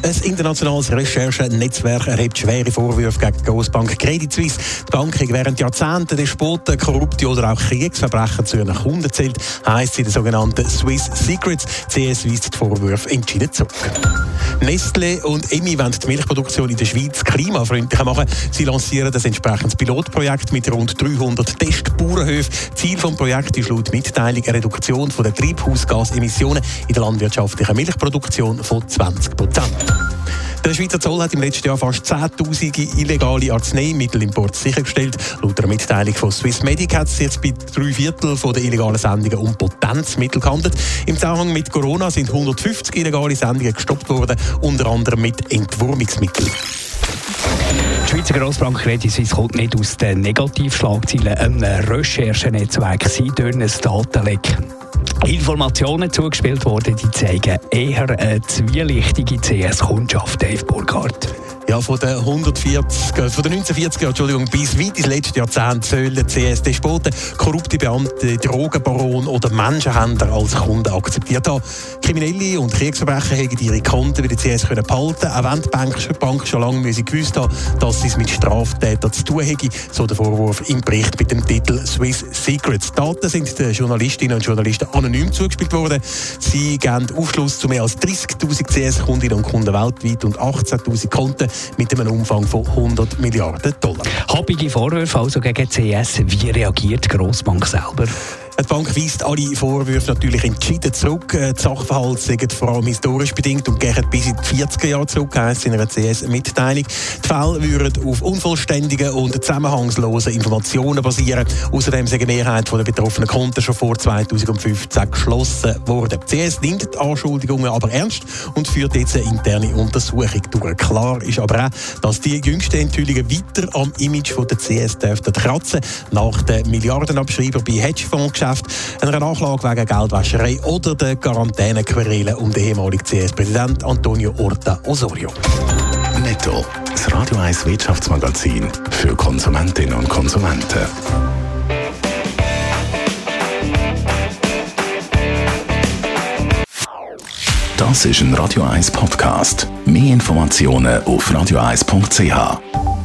Ein internationales Recherchenetzwerk erhebt schwere Vorwürfe gegen die Grossbank Credit Suisse. Die Bank hat während Jahrzehnten Despoten, Korrupte oder auch Kriegsverbrechen zu ihren Kunden zählt, heisst sie der sogenannten Swiss Secrets. CS weist die Vorwürfe entschieden zurück. Nestle und Emmy wollen die Milchproduktion in der Schweiz klimafreundlicher machen. Sie lancieren das entsprechendes Pilotprojekt mit rund 300 Testbauernhöfen. Ziel des Projekts ist laut Mitteilung eine Reduktion der Treibhausgasemissionen in der landwirtschaftlichen Milchproduktion von 20 Prozent. Der Schweizer Zoll hat im letzten Jahr fast 10.000 illegale Arzneimittelimporte sichergestellt. Laut einer Mitteilung von Swiss Medic hat es jetzt bei drei Viertel der illegalen Sendungen um Potenzmittel gehandelt. Im Zusammenhang mit Corona sind 150 illegale Sendungen gestoppt worden, unter anderem mit Entwurmungsmitteln. Die Schweizer Grossbank Credit Suisse kommt nicht aus den Negativschlagzeilen einem Recherchenetzwerk. Sie durch ein Datenleck. Informationen zugespielt worden, die zeigen eher eine zwielichtige CS-Kundschaft, Dave Burkhardt. Ja, von den 140, äh, von den 1940er Entschuldigung, bis weit ins letzte Jahrzehnt sollen CS-Despoten, korrupte Beamte, Drogenbaron oder Menschenhändler als Kunden akzeptiert haben. Kriminelle und Kriegsverbrecher haben ihre Konten bei der CS können behalten, auch wenn die Bank, die Bank schon lange müssen gewusst haben, dass sie es mit Straftätern zu tun haben, so der Vorwurf im Bericht mit dem Titel Swiss Secrets. Daten sind den Journalistinnen und Journalisten anonym zugespielt worden. Sie geben Aufschluss zu mehr als 30.000 CS-Kundinnen und Kunden weltweit und 18.000 Konten mit einem Umfang von 100 Milliarden Dollar. Habige Vorwürfe also gegen CS. Wie reagiert die Grossbank selber? Die Bank weist alle Vorwürfe natürlich entschieden zurück. Die Sachverhalte sind vor allem historisch bedingt und gehen bis in die 40er Jahre zurück, heisst in einer CS-Mitteilung. Die Fälle würden auf unvollständigen und zusammenhangslosen Informationen basieren. Außerdem sind die Mehrheit der betroffenen Konten schon vor 2015 geschlossen worden. Die CS nimmt die Anschuldigungen aber ernst und führt jetzt eine interne Untersuchung durch. Klar ist aber auch, dass die jüngsten Enthüllungen weiter am Image der CS dürften kratzen. Nach den Milliardenabschreiber bei Hedgefonds Geschäft, einer Nachlage wegen Geldwäscherei oder der Quarantänequerele um den ehemaligen CS-Präsident Antonio Orta Osorio. Netto, das Radio 1 Wirtschaftsmagazin für Konsumentinnen und Konsumenten. Das ist ein Radio 1 Podcast. Mehr Informationen auf radio1.ch.